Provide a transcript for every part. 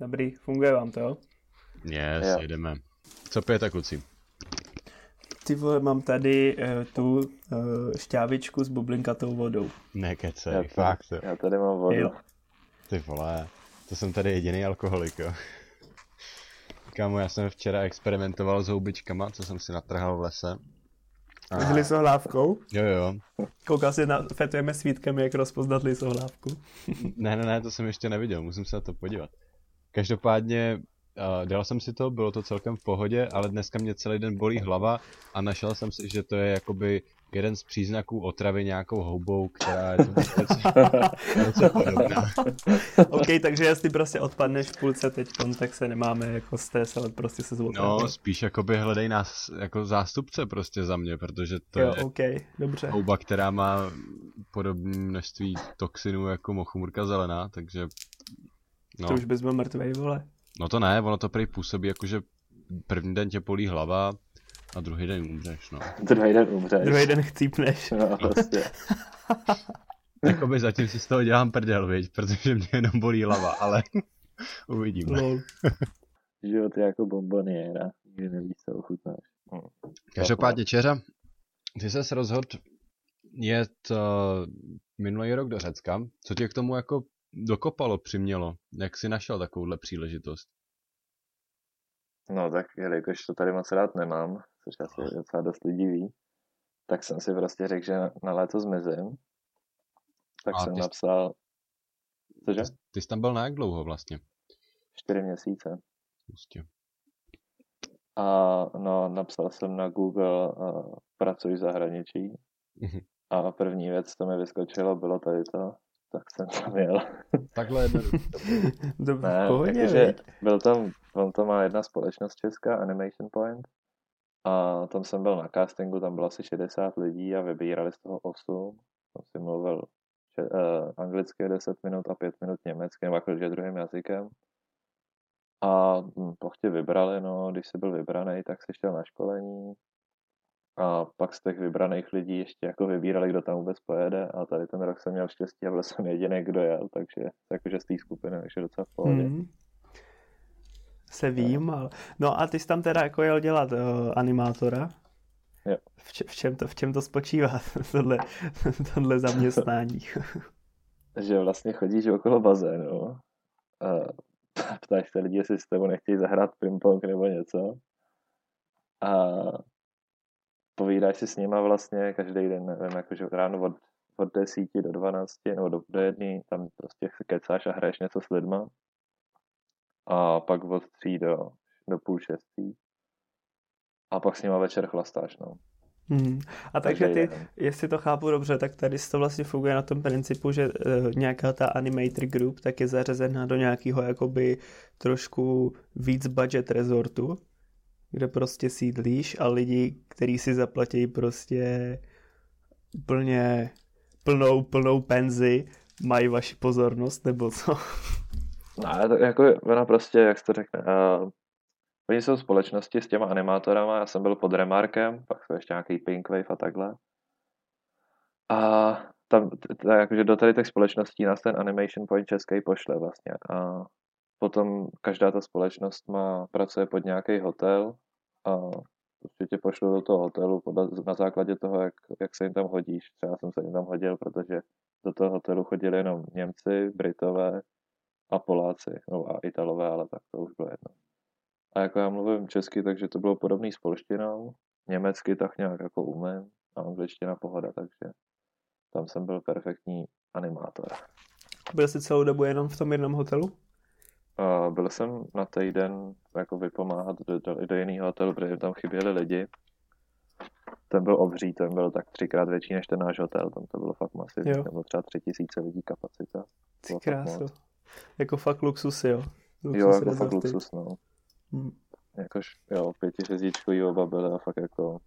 Dobrý, funguje vám to, jo? Yes, jo. jdeme. Co pijete, kluci? Ty vole, mám tady uh, tu uh, šťávičku s bublinkatou vodou. Nekecej, já fakt. To. Já tady mám vodu. Jo. Ty vole, to jsem tady jediný alkoholik, jo. Kámo, já jsem včera experimentoval s houbičkama, co jsem si natrhal v lese. A... S lisohlávkou? Jo, jo. Koukal si na, fetujeme svítkami, jak rozpoznat lisohlávku. ne, ne, ne, to jsem ještě neviděl, musím se na to podívat. Každopádně uh, dal jsem si to, bylo to celkem v pohodě, ale dneska mě celý den bolí hlava a našel jsem si, že to je jakoby jeden z příznaků otravy nějakou houbou, která je to něco podobná. OK, takže jestli prostě odpadneš v půlce teď, tak se nemáme jako stres, ale prostě se zvou. No, spíš jakoby hledej nás jako zástupce prostě za mě, protože to jo, je okay, dobře. houba, která má podobné množství toxinů jako mochumurka zelená, takže No. To už bys byl mrtvej, vole. No to ne, ono to prý působí jako, že první den tě polí hlava a druhý den umřeš, no. Druhý den umřeš. Druhý den chcípneš. No, prostě. Jakoby zatím si z toho dělám prdel, viď, protože mě jenom bolí hlava, ale uvidíme. Lol. Život je jako bomboniéra, nikdy nevíš, co ochutnáš. Hm. Každopádně, Čeřa, ty jsi rozhodl jet uh, minulý rok do Řecka. Co tě k tomu jako dokopalo, přimělo? Jak jsi našel takovouhle příležitost? No tak jelikož to tady moc rád nemám, což asi docela dost lidí ví, tak jsem si prostě řekl, že na léto zmizím. Tak A jsem ty napsal... Cože? Ty, ty jsi tam byl na jak dlouho vlastně? Čtyři měsíce. Prostě. A no, napsal jsem na Google uh, pracuji v zahraničí. Mhm. A první věc, co mi vyskočilo, bylo tady to tak jsem tam jel. Takhle Dobře, ne, takže byl tam, on to má jedna společnost česká, Animation Point, a tam jsem byl na castingu, tam bylo asi 60 lidí a vybírali z toho 8. Tam si mluvil že, uh, anglicky 10 minut a 5 minut německy, nebo jakože druhým jazykem. A hm, pak tě vybrali, no, když jsi byl vybraný, tak jsi šel na školení, a pak z těch vybraných lidí ještě jako vybírali, kdo tam vůbec pojede a tady ten rok jsem měl štěstí a byl jsem jediný, kdo jel, takže jakože z té skupiny, takže docela v pohodě. Mm. Se vím, ale... No a ty jsi tam teda jako jel dělat uh, animátora? Jo. V, č- v, čem to, v čem to spočívá, tohle, tohle zaměstnání? že vlastně chodíš okolo bazénu a ptáš se lidi, jestli s tebou nechtějí zahrát ping-pong nebo něco. A povídáš si s nima vlastně každý den, nevím, jakože ráno od, od 10 do 12 nebo do, do jedné, tam prostě kecáš a hraješ něco s lidma. A pak od 3 do, do půl šestý. A pak s nima večer chlastáš, no. Hmm. A takže ty, jestli to chápu dobře, tak tady to vlastně funguje na tom principu, že uh, nějaká ta animator group tak je zařazená do nějakého jakoby trošku víc budget resortu, kde prostě sídlíš a lidi, kteří si zaplatí prostě plně plnou, plnou penzi, mají vaši pozornost, nebo co? No, to jako ona prostě, jak se to řekne, uh, oni jsou společnosti s těma animátorama, já jsem byl pod Remarkem, pak jsou ještě nějaký Pinkwave a takhle. A tam, jakože do tady těch společností nás ten Animation Point český pošle vlastně. A Potom každá ta společnost má, pracuje pod nějaký hotel a prostě tě pošlu do toho hotelu podle, na základě toho, jak, jak se jim tam hodíš. Třeba jsem se jim tam hodil, protože do toho hotelu chodili jenom Němci, Britové a Poláci, no a Italové, ale tak to už bylo jedno. A jako já mluvím česky, takže to bylo podobný s polštinou, německy tak nějak jako umím a angličtina pohoda, takže tam jsem byl perfektní animátor. Byl jsi celou dobu jenom v tom jednom hotelu? Byl jsem na týden jako vypomáhat do, do, do jiného hotelu, protože tam chyběli lidi. Ten byl obří, ten byl tak třikrát větší než ten náš hotel, tam to bylo fakt masivní, tam bylo třeba tři tisíce lidí kapacita. Ty krásu. Jako fakt luxus, jo. Luxus jo, jako fakt luxus, no. Hmm. Jakož, jo, pěti oba byly a fakt jako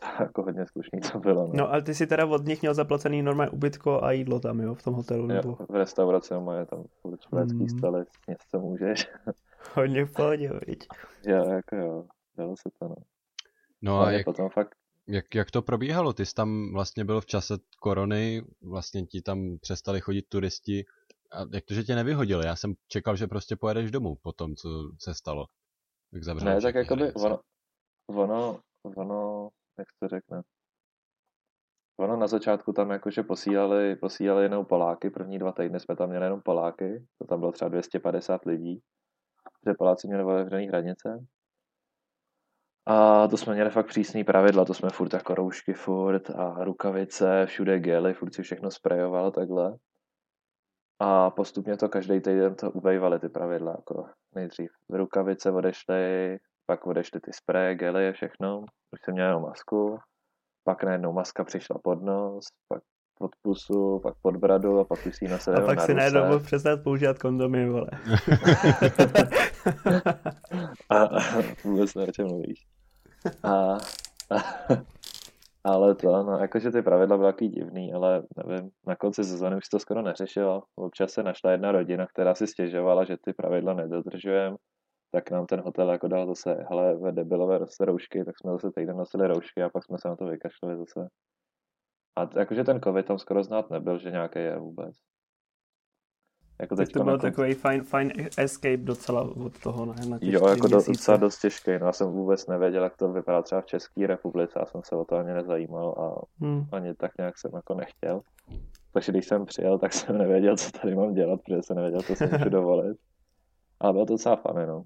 jako hodně slušný to bylo. No. no ale ty si teda od nich měl zaplacený normální ubytko a jídlo tam, jo, v tom hotelu? Nebo... Jo, v restauraci je tam furt švédský mm. stoly, něco můžeš. Hodně v pohodě, viď? Jo, jako jo, dalo se to, no. No a jak, potom fakt... jak, jak to probíhalo? Ty jsi tam vlastně byl v čase korony, vlastně ti tam přestali chodit turisti, A jak to, že tě nevyhodili? Já jsem čekal, že prostě pojedeš domů po tom, co se stalo. Jak ne, tak jakoby ono, ono, ono, jak to řekne, Ono na začátku tam jakože posílali, posílali jenom Poláky, první dva týdny jsme tam měli jenom Poláky, to tam bylo třeba 250 lidí, protože Poláci měli otevřený hranice. A to jsme měli fakt přísný pravidla, to jsme furt jako roušky furt a rukavice, všude gely, furt si všechno sprejovalo takhle. A postupně to každý týden to ubejvali ty pravidla, jako nejdřív rukavice odešly, pak odešly ty spreje, gely a všechno, už jsem měl jenom masku, pak najednou maska přišla pod nos, pak pod pusu, pak pod bradu a pak už si ji nosil A pak na si najednou mohl přestat používat kondomy, vole. a, a vůbec ne, o čem mluvíš. A, a, ale to, no, jakože ty pravidla byly takový divný, ale nevím, na konci sezóny už to skoro neřešilo. Občas se našla jedna rodina, která si stěžovala, že ty pravidla nedodržujeme tak nám ten hotel jako dal zase, hele, ve debilové roušky, tak jsme zase týden nosili roušky a pak jsme se na to vykašlili zase. A jakože ten covid tam skoro znát nebyl, že nějaký je vůbec. Jako teď to byl konci... takový fine, fine escape docela od toho, ne? Na jo, jako do, docela dost těžký. No, já jsem vůbec nevěděl, jak to vypadá třeba v České republice, já jsem se o to ani nezajímal a hmm. ani tak nějak jsem jako nechtěl. Takže když jsem přijel, tak jsem nevěděl, co tady mám dělat, protože jsem nevěděl, co si můžu dovolit. Ale bylo to docela fajn, no.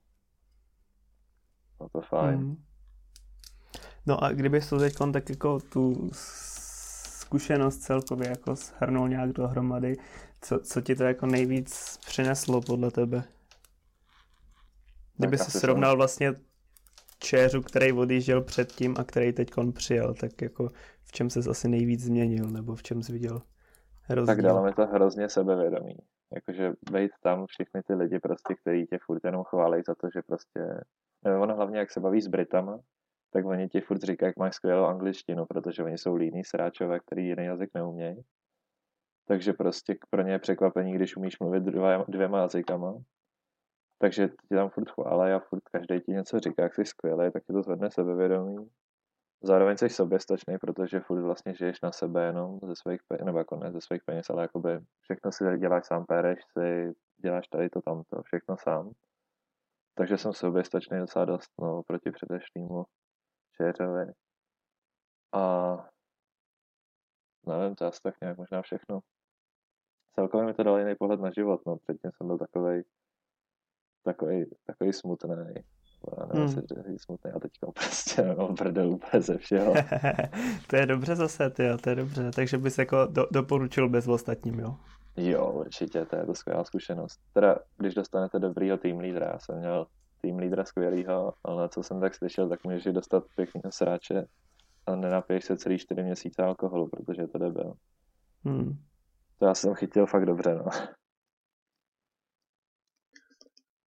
No to fajn. Mm. No a kdybys to teď tak jako tu zkušenost celkově jako shrnul nějak dohromady, co, co ti to jako nejvíc přineslo podle tebe? Kdyby se srovnal vlastně čéřu, který odjížděl předtím a který teď přijel, tak jako v čem se asi nejvíc změnil, nebo v čem jsi viděl rozdíl? Tak dalo mi to hrozně sebevědomí. Jakože být tam všichni ty lidi prostě, kteří tě furt jenom chválí za to, že prostě ono hlavně, jak se baví s Britama, tak oni ti furt říkají, jak máš skvělou angličtinu, protože oni jsou líní sráčové, který jiný jazyk neumějí. Takže prostě pro ně je překvapení, když umíš mluvit dvěma, dvěma jazykama. Takže ti tam furt chválí a furt každý ti něco říká, jak jsi skvělý, tak ti to zvedne sebevědomí. Zároveň jsi soběstačný, protože furt vlastně žiješ na sebe jenom ze svých peněz, nebo jako ne ze svých peněz, ale jakoby všechno si děláš sám, pereš si, děláš tady to, tamto, všechno sám. Takže jsem soběstačný docela dost, no, proti předešlýmu Čeřovi. A nevím, to asi tak nějak možná všechno. Celkově mi to dalo jiný pohled na život, no, předtím jsem byl takovej, takový, takový smutný. Já nevím, hmm. smutný a teďka prostě mám prdel úplně ze všeho. to je dobře zase, ty, to je dobře. Takže bys jako do, doporučil bez ostatním, jo? Jo, určitě, to je to skvělá zkušenost. Teda, když dostanete dobrýho tým lídra, já jsem měl tým lídra skvělýho, ale co jsem tak slyšel, tak můžeš dostat pěkně sráče a nenapiješ se celý čtyři měsíce alkoholu, protože je to debil. Hmm. To já jsem chytil fakt dobře, no.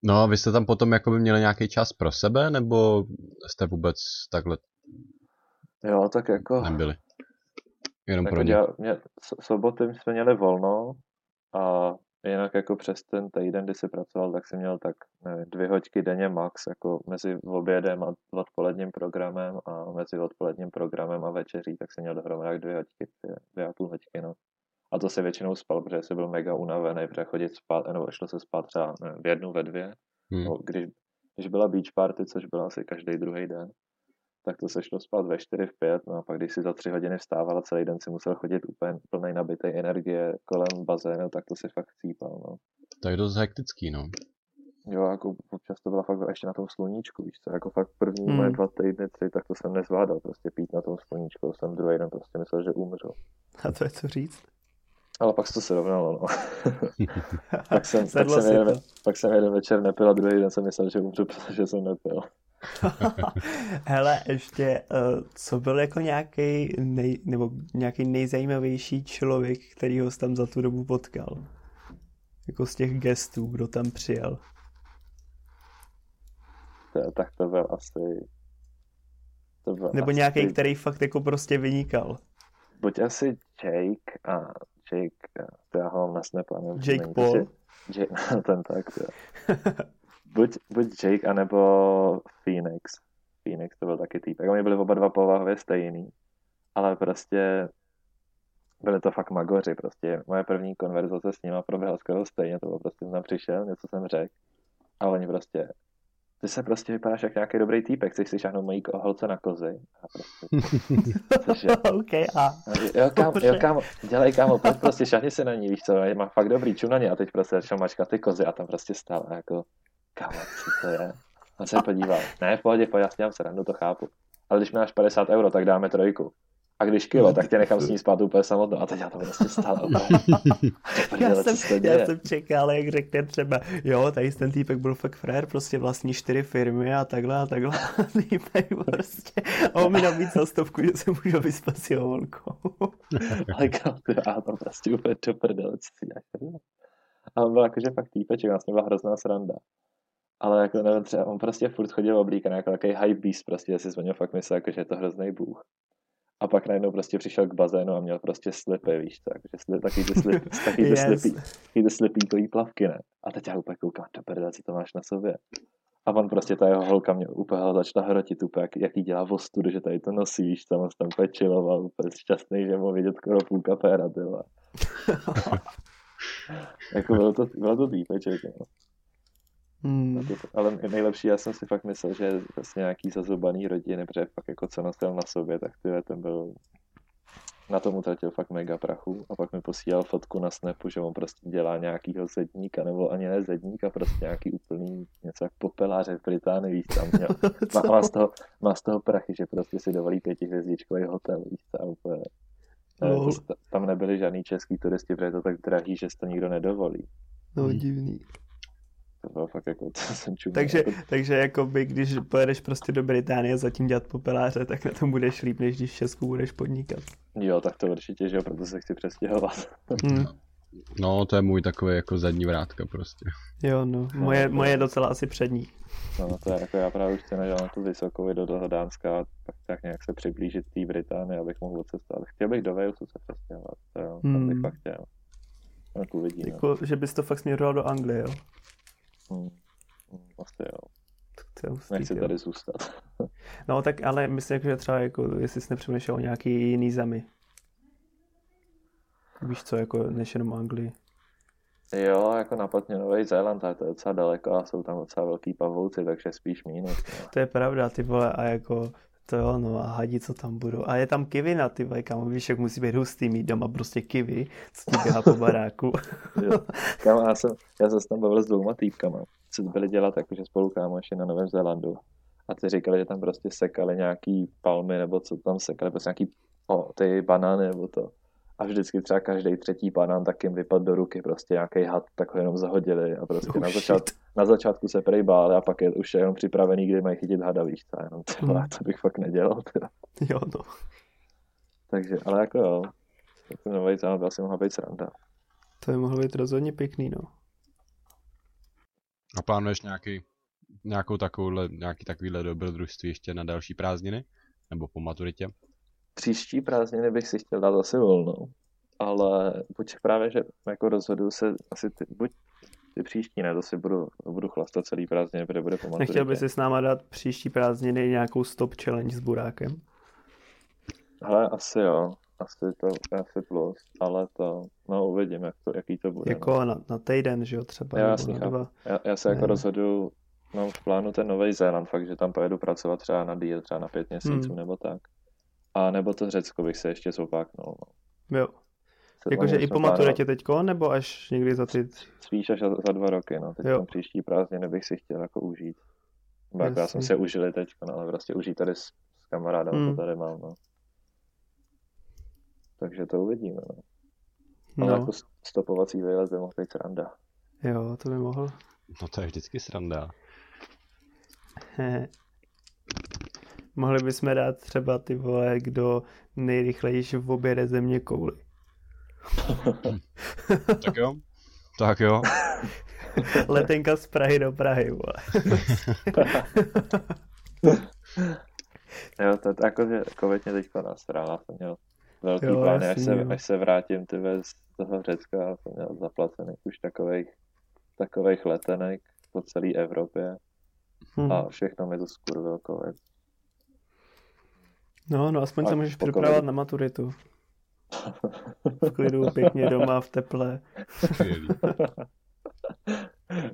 No a vy jste tam potom jako by měli nějaký čas pro sebe, nebo jste vůbec takhle Jo, tak jako... Nebyli. Jenom pro ně. mě, soboty jsme měli volno a jinak jako přes ten týden, kdy jsi pracoval, tak jsi měl tak nevím, dvě hoďky denně max, jako mezi obědem a odpoledním programem a mezi odpoledním programem a večeří, tak jsi měl dohromady dvě hoďky, dvě, dvě a půl hoďky, no. A to se většinou spal, protože jsi byl mega unavený, protože chodit spát, nebo šlo se spát třeba nevím, v jednu, ve dvě. Hmm. No, když, když byla beach party, což byla asi každý druhý den, tak to se šlo spát ve 4, v 5, no a pak když si za 3 hodiny vstával a celý den si musel chodit úplně plný nabitý energie kolem bazénu, tak to si fakt cípal, no. To je dost hektický, no. Jo, jako občas to bylo fakt ještě na tom sluníčku, víš co, jako fakt první hmm. moje dva týdny, tři, tak to jsem nezvládal prostě pít na tom sluníčku, jsem druhý den prostě myslel, že umřu. A to je co říct? Ale pak se to srovnalo, no. pak, jsem, pak, jsem jeden, pak jsem jeden večer nepil a druhý den jsem myslel, že umřu, protože jsem nepil. Hele, ještě, uh, co byl jako nějaký nej, nebo nějaký nejzajímavější člověk, který ho tam za tu dobu potkal? Jako z těch gestů, kdo tam přijel? To, tak to byl asi... To byl nebo asi... nějaký, který fakt jako prostě vynikal? Buď asi Jake a Jake, to já ho mám na snapu. Jake Paul? Jake, ten tak, to buď, buď Jake, anebo Phoenix. Phoenix to byl taky týpek. Oni byli oba dva povahově stejný, ale prostě byli to fakt magoři, prostě moje první konverzace s nima proběhla skoro stejně, to bylo prostě, jsem přišel, něco jsem řekl a oni prostě, ty se prostě vypadáš jak nějaký dobrý týpek, chceš si šáhnout mojí holce na kozy. A prostě, cože, okay, a... Jo, kámo, jo, kámo, dělej kámo, pojď prostě šahni se na ní, víš co, má fakt dobrý čum na ně a teď prostě začal mačkat ty kozy a tam prostě stál jako, kámo, co to je? A se podíval, ne, v pohodě, pojď, já dělám srandu, to chápu. Ale když máš 50 euro, tak dáme trojku. A když kilo, tak tě nechám s ní spát úplně samotnou. A teď já to prostě stalo. já, jsem, já jsem čekal, jak řekne třeba, jo, tady ten týpek byl fakt frér, prostě vlastní čtyři firmy a takhle a takhle. A týpek prostě, a on mi nabídl stovku, že se můžu vyspat s jeho volkou. Ale já tam prostě úplně do prdele, co si děláš. A on byl jakože fakt týpeček, vlastně byla hrozná sranda. Ale jako nevím, třeba on prostě furt chodil oblíkaný jako takový high beast, prostě si z fakt myslel, jako, že je to hrozný bůh. A pak najednou prostě přišel k bazénu a měl prostě slipy, víš takže slip, taky ty, slip, taky ty, yes. slipy, taky ty slipíkový plavky, ne? A teď já úplně koukám, to prdele, co to máš na sobě. A on prostě, ta jeho holka mě úplně začala hrotit úplně, jak, jaký dělá vostudu, že tady to nosí, víš co, on tam úplně chilloval, úplně šťastný, že mu vidět skoro půlka péra, jako bylo to, bylo to týpeček, no. Hmm. Ale nejlepší, já jsem si fakt myslel, že je vlastně nějaký zazubaný rodiny, protože fakt jako co nosil na sobě, tak ty ten byl na tom utratil fakt mega prachu a pak mi posílal fotku na Snapu, že on prostě dělá nějakýho zedníka, nebo ani ne zedníka, prostě nějaký úplný něco jak popeláře v Británii, víš, tam měl. Má, má, z toho, má z toho prachy, že prostě si dovolí pětihvězdičkový hotel, víš, tam úplně. No. Tam nebyli žádný český turisti, protože je to tak drahý, že si to nikdo nedovolí. No divný to bylo fakt jako, to jsem čuměl. Takže, jako... takže jakoby, když pojedeš prostě do Británie a zatím dělat popeláře, tak na tom budeš líp, než když v Česku budeš podnikat. Jo, tak to určitě, že jo, proto se chci přestěhovat. Hmm. No, to je můj takový jako zadní vrátka prostě. Jo, no, moje, no, moje je docela asi přední. No, to je jako já právě už chci na tu vysokou do toho Dánska, tak, tak nějak se přiblížit té Británii, abych mohl odcestovat. Chtěl bych do Walesu se přestěhovat, to jo, hmm. bych fakt chtěl. Tak uvidíme. Jako, že bys to fakt směroval do Anglie, jo? Hmm. Asi jo. Nechci tady zůstat. no tak ale myslím, že třeba jako, jestli jsi nepřemýšlel o nějaký jiný zemi. Víš co, jako než jenom Anglii. Jo, jako napadně Nový Zéland, ale to je docela daleko a jsou tam docela velký pavouci, takže spíš mínus. No. To je pravda, ty vole, a jako to jo, no a hadi, co tam budou. A je tam kivy na ty kam víš, jak musí být hustý mít doma prostě kivy, co ti běhá po baráku. Kam, já, jsem, já jsem tam bavil s dvouma týpkama, co byli dělat jakože spolu kámoši na Novém Zélandu. A ty říkali, že tam prostě sekali nějaký palmy, nebo co tam sekali, prostě nějaký o, ty banány, nebo to a vždycky třeba každý třetí banán tak jim vypadl do ruky, prostě nějaký had, tak ho jenom zahodili a prostě oh, na, začát, na začátku se prej báli a pak je už jenom připravený, kdy mají chytit hada, víš co, jenom tyhle, hmm. to bych fakt nedělal teda. Jo, no. Takže, ale jako jo, ten nový by asi mohla být sranda. To by mohlo být rozhodně pěkný, no. A plánuješ nějaký, nějakou takovouhle, nějaký takovýhle dobrodružství ještě na další prázdniny? Nebo po maturitě? Příští prázdniny bych si chtěl dát asi volnou, ale buď právě, že jako rozhoduju se asi ty, buď ty příští, ne, to si budu, budu chlastat celý prázdniny, protože bude pamatovat. Nechtěl bys si s náma dát příští prázdniny nějakou stop challenge s burákem? Ale asi jo, asi to asi plus, ale to, no uvidím, jak to, jaký to bude. Jako no. na, na týden, že jo, třeba. Já, jasný, dva. já, já se ne. jako rozhodu, mám v plánu ten Nový Zéland, fakt, že tam pojedu pracovat třeba na díl, třeba na pět měsíců hmm. nebo tak. A nebo to Řecko bych se ještě zopáknul. No. Jo. Jakože i po maturitě teďko, nebo až někdy za ty... Spíš až za dva roky, no. Teď jo. příští prázdniny bych si chtěl jako užít. Jako já jsem si užili teď, no, ale prostě užít tady s, s kamarádem, hmm. co tady mám, no. Takže to uvidíme, no. Ale no. jako stopovací výlet by mohl být sranda. Jo, to by mohl. No to je vždycky sranda. Mohli bychom dát třeba ty vole, kdo nejrychlejší v objede země kouli. tak jo. Tak jo. Letenka z Prahy do Prahy, vole. jo, to je jako, že covid mě teďka nasrala, jsem měl velký jo, plán, až se, až se vrátím ty z toho Řecka, jsem měl zaplacených už takových, takových letenek po celé Evropě hmm. a všechno mi to skurvil covid. No, no aspoň se můžeš připravovat na maturitu. v klidu, pěkně doma, v teple.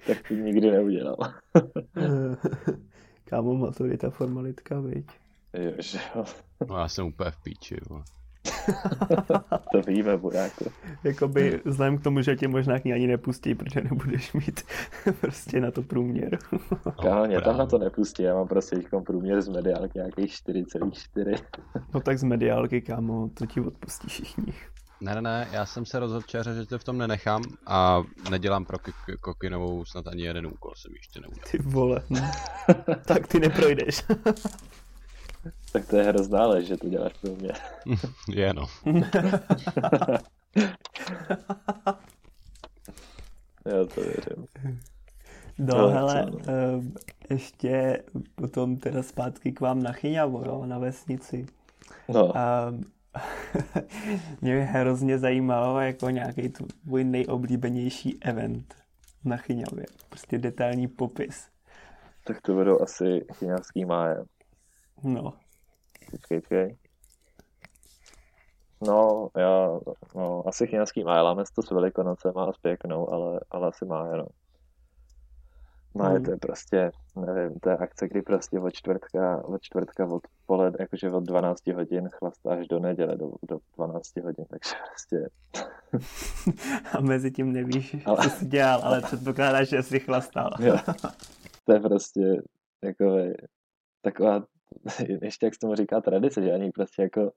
tak to nikdy neudělal. Kámo, maturita formalitka, viď? Jo, že jo. No já jsem úplně v píči, jo. to víme, buráku. Jakoby vzhledem k tomu, že tě možná k ní ani nepustí, protože nebudeš mít prostě na to průměr. Kámo, mě tam na to nepustí, já mám prostě průměr z mediálky nějakých 4,4. no tak z mediálky, kámo, to ti odpustí všichni. Ne, ne, ne, já jsem se rozhodl včera, že to v tom nenechám a nedělám pro Kokinovou snad ani jeden úkol, jsem ještě neudělal. Ty vole, hm. tak ty neprojdeš. tak to je hrozná lež, že to děláš pro mě. je no. Já to věřím. No, no hele, co, no. Uh, ještě potom teda zpátky k vám na Chyňavu, jo, na vesnici. No. Uh, mě by hrozně zajímalo jako nějaký tvůj nejoblíbenější event na Chyňavě. Prostě detailní popis. Tak to budou asi chyňavský máje. No. Počkej, počkej. No, já, no, asi chyňavský máje. Láme to s Velikonocem a s pěknou, ale, ale asi máje, no. Máje hmm. to je prostě, nevím, to je akce, kdy prostě od čtvrtka, od čtvrtka odpoled, jakože od 12 hodin chlastá až do neděle, do, do 12 hodin, takže prostě... a mezi tím nevíš, ale... co jsi dělal, ale předpokládáš, že jsi chlastal. jo. To je prostě, jako taková, ještě jak se tomu říká tradice, že ani prostě jako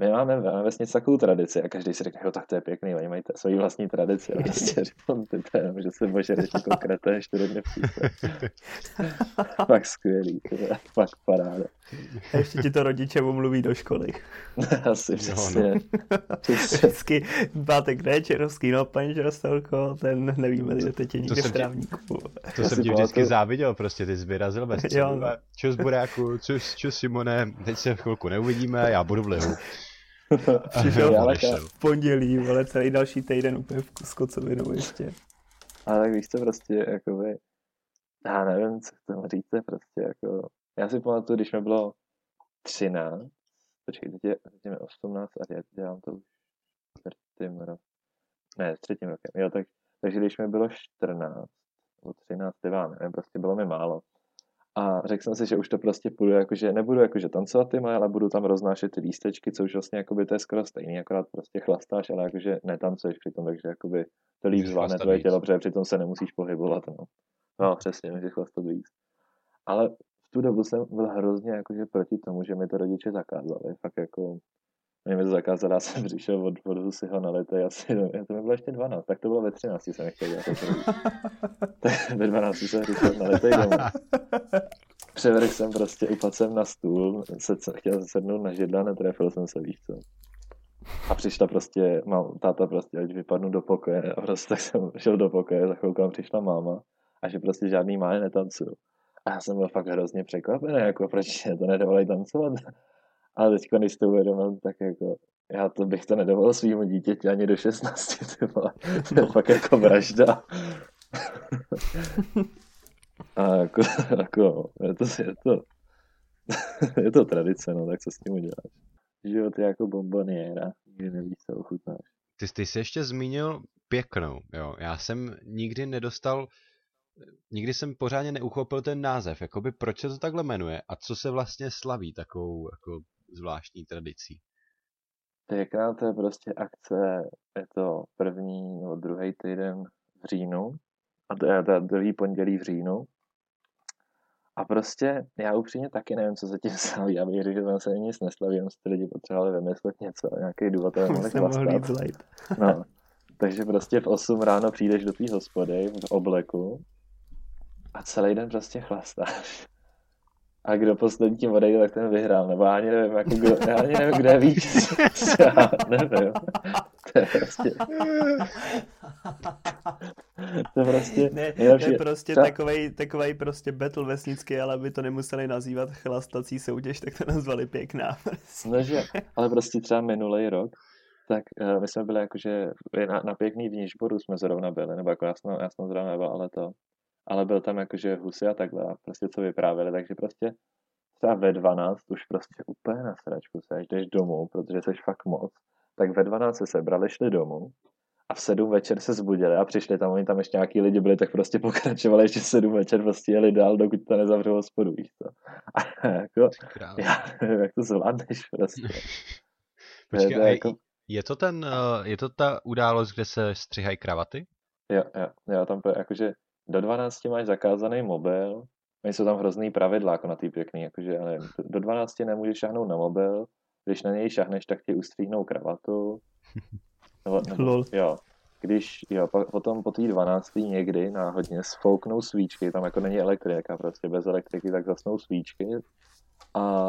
my máme ve vesnici takovou tradici a každý si řekne, jo, tak to je pěkný, oni mají t- svoji vlastní tradici a prostě říkám, ty to je, že se božereš jako kreté čtyři dny v Fakt skvělý, fakt paráda. A ještě ti to rodiče omluví do školy. Asi přesně. No, no. Vždycky pátek ne, čerovský, no paní Čerostelko, ten nevíme, kde teď je někde v trávníku. To jsem ti vždycky záviděl, prostě ty jsi vyrazil bez jo, no. Čus Buráku, čus, čus Simone, teď se v chvilku neuvidíme, já budu v lihu. Přišel ale v pondělí, ale celý další týden úplně v skocovinou ještě. Ale tak víš co, prostě, jakoby, já nevím, co k tomu říct, prostě, jako, já si pamatuju, když mi bylo 13, počkej, teď je, teď je 18 a já dělám to už čtvrtým rokem, ne, s třetím rokem, jo, tak, takže když mi bylo 14, nebo 13, já nevím, prostě bylo mi málo, a řekl jsem si, že už to prostě půjdu, jakože nebudu jakože tancovat ty ale budu tam roznášet ty lístečky, co už vlastně jakoby to je skoro stejný, akorát prostě chlastáš, ale jakože netancuješ přitom, takže jakoby to líp zvládne tvoje tělo, protože přitom se nemusíš pohybovat. No, no přesně, můžeš chlastat víc. Ale v tu dobu jsem byl hrozně jakože proti tomu, že mi to rodiče zakázali. Fakt jako mě mi to zakázali, já jsem přišel od, od si ho na lety, asi, no, to mi bylo ještě 12, tak to bylo ve 13, jsem nechtěl dělat. ve 12 jsem přišel na lety domů. Převrch jsem prostě, upadl jsem na stůl, se, chtěl sednout na židla, netrefil jsem se, víš co. A přišla prostě, mám, táta prostě, ať vypadnu do pokoje a prostě tak jsem šel do pokoje, za chvilku přišla máma a že prostě žádný máje netancuju. A já jsem byl fakt hrozně překvapený, jako proč to nedovolají tancovat. Ale teď, když to uvědomil, tak jako já to bych to nedovolil svýmu dítěti ani do 16, ty vole. To je fakt jako vražda. A jako, jako je to, je to, je to tradice, no, tak co s tím uděláš? Život je jako bomboniéra, nikdy nevíš, co ochutnáš. Ty, ty jsi ještě zmínil pěknou, jo. Já jsem nikdy nedostal, nikdy jsem pořádně neuchopil ten název, jakoby proč se to takhle jmenuje a co se vlastně slaví takovou jako zvláštní tradicí. Pěkná to je prostě akce, je to první nebo druhý týden v říjnu, a to je to druhý pondělí v říjnu. A prostě já upřímně taky nevím, co se tím slaví. Já bych řekl, že tam se nic neslaví, jenom si lidi potřebovali vymyslet něco, nějaký důvod, aby mohli chlastat. No, takže prostě v 8 ráno přijdeš do té hospody v obleku a celý den prostě chlastáš a kdo poslední tím odejde, tak ten vyhrál, nebo já ani nevím, jako kdo, já ani nevím, kde je víc, já nevím, to je prostě, to je prostě ne, nejlepší. to je prostě třeba... takovej, takovej prostě battle vesnický, ale aby to nemuseli nazývat chlastací soutěž, tak to nazvali pěkná. No, že, ale prostě třeba minulý rok, tak uh, my jsme byli jakože na, na pěkný vnížboru jsme zrovna byli, nebo jako já jsem, já jsem zrovna nebyl, ale to, ale byl tam jakože husy a takhle a prostě co vyprávěli, takže prostě třeba ve 12 už prostě úplně na sračku seš, jdeš domů, protože jsi fakt moc tak ve 12 se sebrali, šli domů a v 7 večer se zbudili a přišli tam, oni tam ještě nějaký lidi byli, tak prostě pokračovali ještě v 7 večer, prostě jeli dál, dokud to nezavřelo hospodu, víš co. A jako, já nevím, jak to zvládneš prostě. Počkej, to je, jako... je, to ten, eh, je to ta událost, kde se střihají kravaty? Jo, jo, jo, tam to je jakože do 12 máš zakázaný mobil, oni jsou tam hrozný pravidla, jako na tý pěkný, jakože, nevím, do 12 nemůžeš šahnout na mobil, když na něj šahneš, tak ti ustříhnou kravatu. Nebo, nebo, Lol. Jo, když, jo, potom po té 12. někdy náhodně sfouknou svíčky, tam jako není elektrika, prostě bez elektriky, tak zasnou svíčky a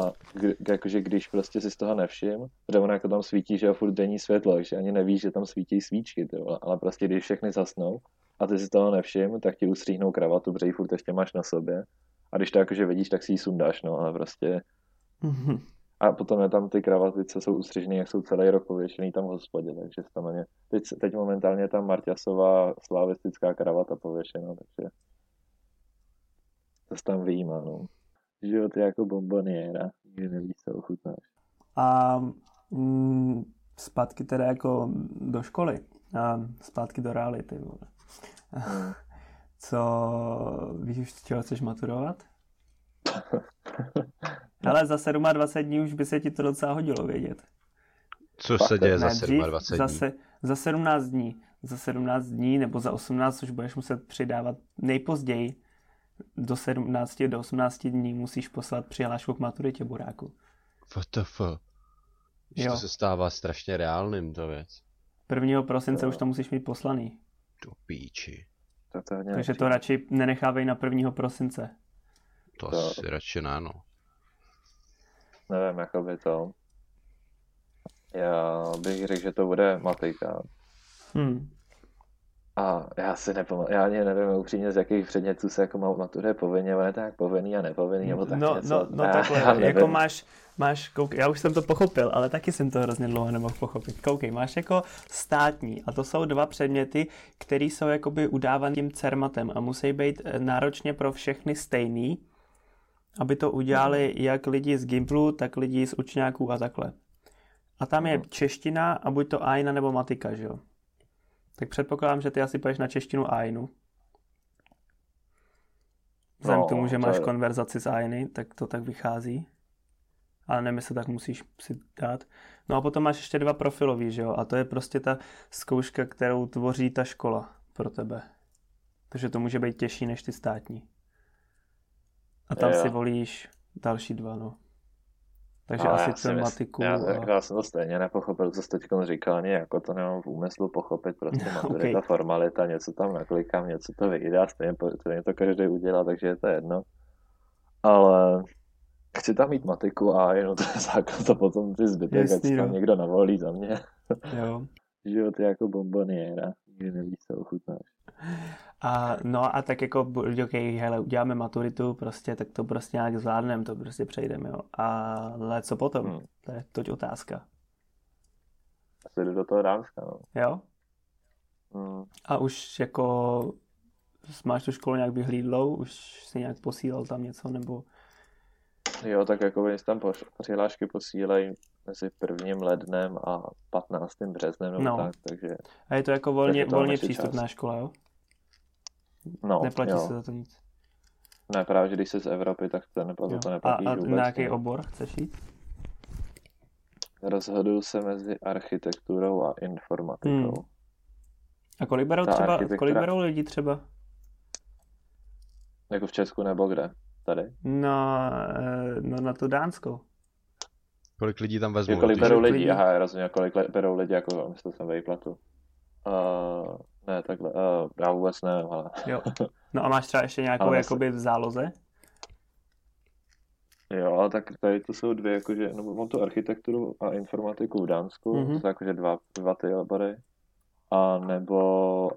jakože když prostě si z toho nevšim, protože ono jako tam svítí, že je furt denní světlo, že ani nevíš, že tam svítí svíčky, tyjo, ale prostě když všechny zasnou a ty si toho nevšim, tak ti ustříhnou kravatu, protože ji furt ještě máš na sobě a když to jakože vidíš, tak si ji sundáš, no, ale prostě mm-hmm. A potom je tam ty kravaty, co jsou ustřižené, jak jsou celý rok pověšený tam v hospodě, takže tam ně... teď, teď momentálně je tam Marťasová slavistická kravata pověšená, takže to tam vyjímá, no. Život je jako bomboniéra, že nevíš, co ochutnáš. A mm, zpátky teda jako do školy, a zpátky do reality, vole. Co, víš už, čeho chceš maturovat? Ale za 27 dní už by se ti to docela hodilo vědět. Co se děje za 27 dní? Zase, za 17 dní. Za 17 dní nebo za 18 už budeš muset přidávat nejpozději do 17 do 18 dní musíš poslat přihlášku k maturitě buráku. WTF. Když to se stává strašně reálným, to věc. 1. prosince to... už to musíš mít poslaný. Do píči. To to Takže to radši nenechávej na 1. prosince. To, to... asi radši ne, no nevím, jako by to. Já bych řekl, že to bude matika. Hmm. A já si nepamatuji, já ani nevím upřímně, z jakých předmětů se jako maturuje povinně, ale tak povinný a nepovinný, nebo tak no, něco. No, no já, takhle, já jako máš, máš, kouk, já už jsem to pochopil, ale taky jsem to hrozně dlouho nemohl pochopit. Koukej, máš jako státní a to jsou dva předměty, které jsou jakoby udávaný tím cermatem a musí být eh, náročně pro všechny stejný, aby to udělali jak lidi z Gimplu, tak lidi z učňáků a takhle. A tam je čeština a buď to Aina nebo matika, že jo? Tak předpokládám, že ty asi půjdeš na češtinu Ainu. Vzhledem no, k tomu, že máš je... konverzaci s Ainy, tak to tak vychází. Ale nevím, jestli tak musíš si dát. No a potom máš ještě dva profilový, že jo? A to je prostě ta zkouška, kterou tvoří ta škola pro tebe. Takže to může být těžší než ty státní. A tam jo. si volíš další dva, no. Takže asi tematiku. Já, a... já jsem to stejně nepochopil, co jsi teď říkal, ani jako to nemám v úmyslu pochopit, prostě maturita, okay. formalita, něco tam naklikám, něco to vyjde a stejně, stejně to každý udělá, takže je to jedno. Ale chci tam mít matiku a jenom to je základ, to potom ty zbytek, Jasný, ať tam někdo navolí za mě. Jo. Život je jako bomboniéra, nikdy nevíš, co ochutnáš. A, no a tak jako, ok, hele, uděláme maturitu, prostě, tak to prostě nějak zvládneme, to prostě přejdeme, jo. Ale co potom? Hmm. To je toť otázka. Asi jdu do toho Dánska, no. Jo? Hmm. A už jako máš tu školu nějak vyhlídlou, už si nějak posílal tam něco, nebo... Jo, tak jako oni tam přihlášky posílají mezi prvním lednem a 15. březnem, no. tak, takže... A je to jako volně, volně přístupná čas. škola, jo? No, Neplatí jo. se za to nic. Ne, právě, že když jsi z Evropy, tak to, neplatí, to neplatí A, a vůbec. na jaký obor chceš jít? Rozhoduju se mezi architekturou a informatikou. Hmm. A kolik berou, třeba, architektura... kolik berou lidi třeba? Jako v Česku nebo kde? Tady? No, eh, no na tu Dánskou. Kolik lidí tam vezmou? kolik berou lidi? lidí? Aha, rozuměl, kolik berou lidi, jako myslel jsem vejplatu. Uh, ne, takhle, uh, já vůbec nevím, ale... Jo. No a máš třeba ještě nějakou ale jakoby v záloze? Jo, tak tady to jsou dvě, jakože, no mám tu architekturu a informatiku v Dánsku, mm-hmm. to jsou jakože dva, dva ty obory. A nebo,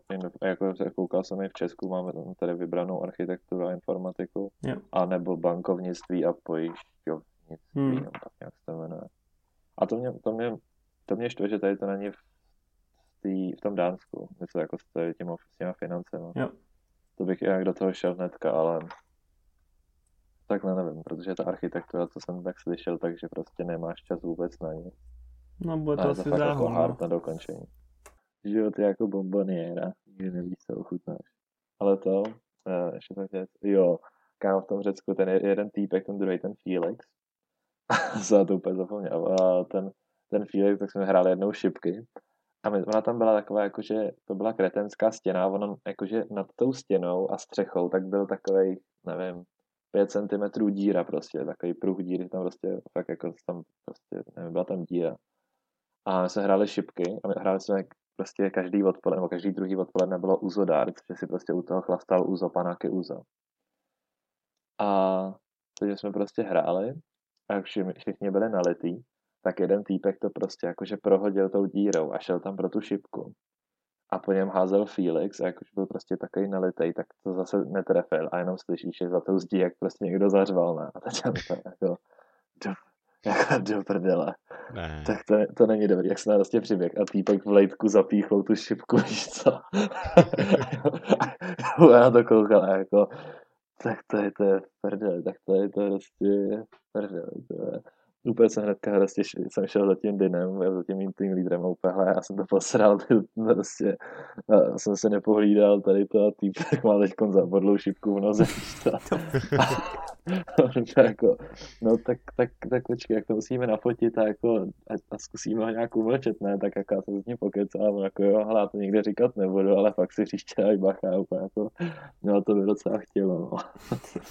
jako koukal jsem i v Česku, máme tam tady vybranou architekturu a informatiku. Jo. A nebo bankovnictví a pojišťovnictví, mm. no, tak nějak se to jmenuje. A to mě, to mě, to mě štve, že tady to není v tý, v tom Dánsku, něco jako s těma, s těma financemi. Jo. To bych jak do toho šel hnedka, ale takhle nevím, protože ta architektura, co jsem tak slyšel, takže prostě nemáš čas vůbec na ní. No, bude to asi fakt jako no. hard na dokončení. Život je jako bomboniéra, nikdy nevíš, co ochutnáš. Ale to, uh, ještě tak věc, jo, kámo v tom Řecku, ten je- jeden týpek, ten druhý, ten Felix, jsem to úplně zapomněl, a ten, ten Felix, tak jsme hráli jednou šipky, a ona tam byla taková, jakože to byla kretenská stěna, ona jakože nad tou stěnou a střechou, tak byl takový, nevím, 5 cm díra prostě, takový pruh díry, tam prostě fakt jako tam prostě, nevím, byla tam díra. A my jsme hráli šipky a my hráli jsme prostě každý odpoledne, nebo každý druhý odpoledne bylo Uzo dart, že si prostě u toho chlastal Uzo, panáky Uzo. A takže jsme prostě hráli a všichni byli nalitý, tak jeden týpek to prostě jakože prohodil tou dírou a šel tam pro tu šipku. A po něm házel Felix a jakož byl prostě takový nalitej, tak to zase netrefil a jenom slyšíš, že za tou zdí, jak prostě někdo zařval, ne? A teď jsem to jako, do, jako do prdele. Ne. Tak to, to není dobrý, jak se prostě přiběh a týpek v lejtku zapíchlou tu šipku, víš co? Já na to koukal jako, tak to je, to je prdel, tak to je to je prostě prdel, to je. Úplně jsem hnedka prostě š- jsem šel za tím dynem, za tím mým tým lídrem a úplně, hele, já jsem to posral, ty, prostě, a jsem se nepohlídal, tady to a týpek má teď zabodlou šipku v noze, jako, no tak, tak, tak počkej, jak to musíme nafotit a, jako, a, a zkusíme ho nějak umlčet, ne, tak jako já jsem s ním pokecám, jako jo, hele, já to nikde říkat nebudu, ale fakt si příště daj bacha, úplně jako, no to by docela chtělo, no.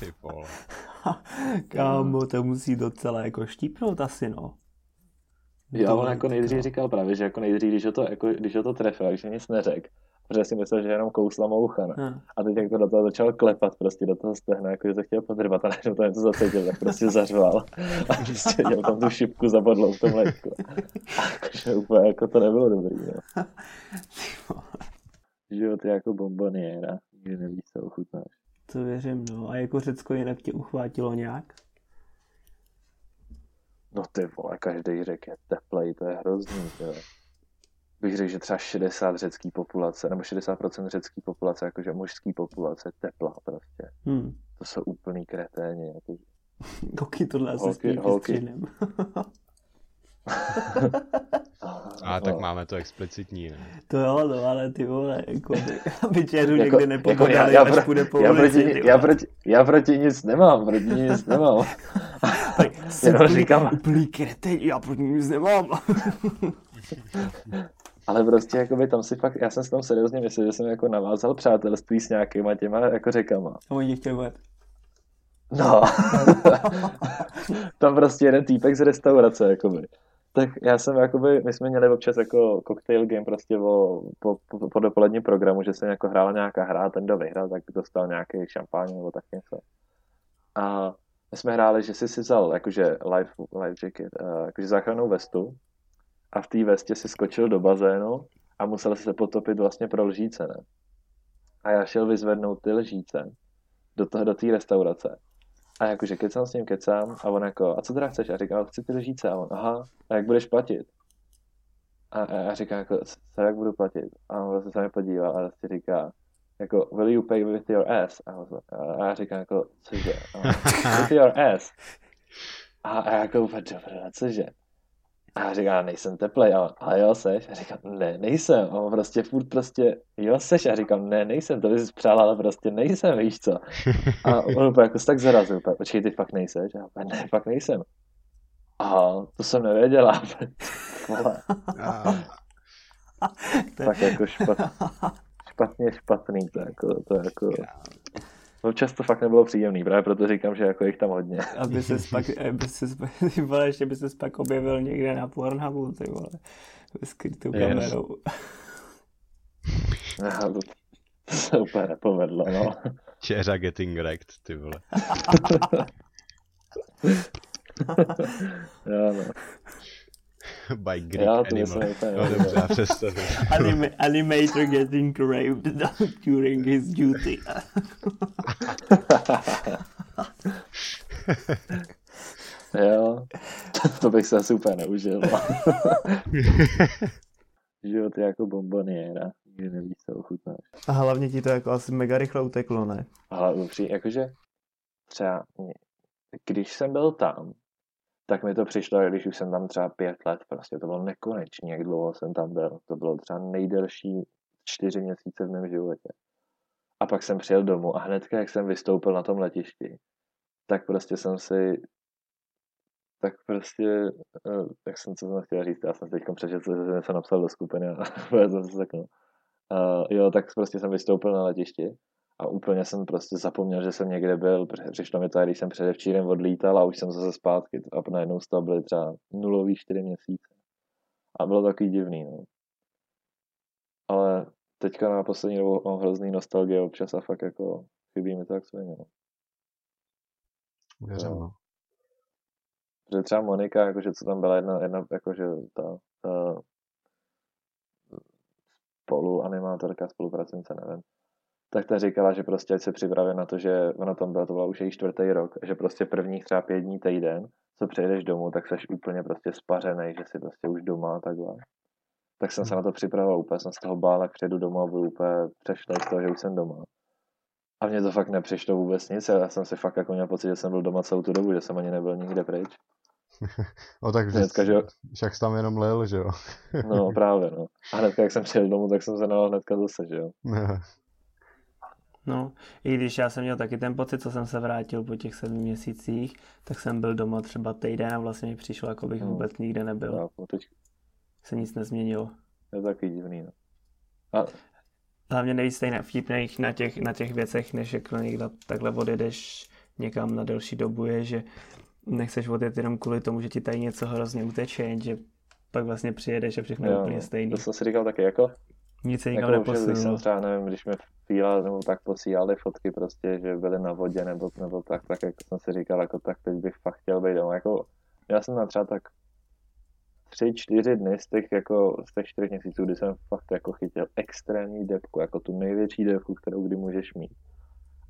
Ty vole. Kámo, to musí docela jako štípnout asi, no. Jo, on jako nejdřív říkal právě, že jako nejdřív, když ho to, jako, když ho to trefil, takže nic neřekl, protože si myslel, že jenom kousla moucha? Hm. A teď jak to do toho začal klepat prostě do toho stehna, jako že to chtěl podrbat a najednou to něco zacítil, tak prostě zařval. A prostě měl tam tu šipku zabodlou v tom letku. A jakože úplně jako to nebylo dobrý, no. Život je jako bomboniéra, nikdy nevíš, co ochutnáš. To věřím, no. A jako Řecko jinak tě uchvátilo nějak? No ty vole, každý řek je teplej, to je hrozný, jo. Bych řekl, že třeba 60 řecký populace, nebo 60% řecký populace, jakože mužský populace, teplá prostě. Hm. To jsou úplný kreténi, jako, Koky tohle asi Holky- holky. A tak no. máme to explicitní, ne? To jo, no, ale ty vole, jako by, aby čeru Jako- někdy jako nepopodali, já- já až půjde po já ulici, proti, já, proti, já proti nic nemám, proti nic nemám. Tak Jenom úplný- říkám- Úplný kreteň, já proti nic nemám. Ale prostě jakoby tam si fakt, já jsem si tam seriózně myslel, že jsem jako navázal přátelství s nějakýma těma jako řekama. A oni tě chtěli vůbec. No. tam prostě jeden týpek z restaurace, jakoby. Tak já jsem jakoby, my jsme měli občas jako cocktail game prostě o, po, po, po dopoledním programu, že se jako hrála nějaká hra, a ten, kdo vyhrál, tak dostal nějaký šampáň nebo tak něco. A my jsme hráli, že jsi si vzal jakože life, life jacket, uh, jakože záchrannou vestu a v té vestě si skočil do bazénu a musel se potopit vlastně pro lžíce, ne? A já šel vyzvednout ty lžíce do toho, do té restaurace. A jakože kecám s ním, kecám a on jako, a co teda chceš? A říkám, chci ty lžíce. A on, aha, a jak budeš platit? A, a já říkám, jako, co jak budu platit? A on prostě se mi podíval a prostě říká, jako, will you pay with your ass? A, a já říkám, jako, cože? A with your ass. A, a jako, cože? A já říkám, nejsem teplej, a a jo, seš? A říkám, ne, nejsem. A on prostě furt prostě, jo, seš? A říkám, ne, nejsem, to bys přál, ale prostě nejsem, víš co? A on úplně jako se tak zarazil, úplně, počkej, ty fakt nejseš? A já ne, fakt nejsem. A to jsem nevěděla. Tak jako špat, špatně špatný, to jako, to jako, občas to fakt nebylo příjemný, právě proto říkám, že jako jich tam hodně. Aby se pak, aby se, ty vole, ještě by se pak objevil někde na Pornhubu, ty vole, skrytou Yes. kamerou. Já, to, to se úplně nepovedlo, no. Čeřa getting wrecked, ty vole. Jo, no. By Greek Já to animal. myslím No dobře, já představím. Anima, animator getting raped during his duty. Jo, to bych se asi úplně neužil. Život je jako bomboniéra, nikdy nevíš, co ochutnáš. A hlavně ti to jako asi mega rychle uteklo, ne? Ale upří, jakože třeba, když jsem byl tam, tak mi to přišlo, když už jsem tam třeba pět let, prostě to bylo nekonečně, jak dlouho jsem tam byl. To bylo třeba nejdelší čtyři měsíce v mém životě. A pak jsem přijel domů a hnedka, jak jsem vystoupil na tom letišti, tak prostě jsem si tak prostě, tak eh, jsem, co jsem chtěl říct, já jsem teď přečetl, že jsem napsal do skupiny a jsem se řekl. Uh, jo, tak prostě jsem vystoupil na letišti a úplně jsem prostě zapomněl, že jsem někde byl, přišlo mi to, když jsem předevčírem odlítal a už jsem zase zpátky a najednou z toho byly třeba nulový čtyři měsíce. A bylo takový divný, no. Ale teďka na poslední dobu mám hrozný nostalgie občas a fakt jako chybí mi to jak svině, no. Věřím, no. Že třeba Monika, jakože co tam byla jedna, jedna jakože ta, ta spoluanimátorka, spolupracujnice, nevím, tak ta říkala, že prostě ať se připraví na to, že ona tam byla, to byla už její čtvrtý rok, že prostě prvních třeba pět dní týden, co přejdeš domů, tak seš úplně prostě spařený, že jsi prostě už doma a takhle. Tak jsem se na to připravoval úplně, jsem z toho bál, jak přijedu domů a budu úplně přešlej z toho, že už jsem doma. A mně to fakt nepřišlo vůbec nic, já jsem si fakt jako měl pocit, že jsem byl doma celou tu dobu, že jsem ani nebyl nikde pryč. no tak hnedka, že... však jsi tam jenom lil, že jo? no právě, no. A hnedka, jak jsem přijel domů, tak jsem se nalil hnedka zase, že jo? No, i když já jsem měl taky ten pocit, co jsem se vrátil po těch sedmi měsících, tak jsem byl doma třeba týden a vlastně mi přišlo, jako bych no. vůbec nikde nebyl. Já, no, teď... Se nic nezměnilo. Je taky divný, no. A... Hlavně nejvíc na vtipných na těch, na těch věcech, než jako někde takhle odjedeš někam na delší dobu, je, že nechceš odjet jenom kvůli tomu, že ti tady něco hrozně uteče, že pak vlastně přijedeš a všechno je úplně stejný. To jsem si říkal taky, jako nic se nikam jako, jsem třeba, nevím, když mi fíla, nebo tak posílali fotky prostě, že byly na vodě nebo, nebo tak, tak jako jsem si říkal, jako tak teď bych fakt chtěl být doma. Jako, já jsem na třeba tak tři, čtyři dny z těch, jako, z těch čtyřech měsíců, kdy jsem fakt jako chytil extrémní depku, jako tu největší depku, kterou kdy můžeš mít.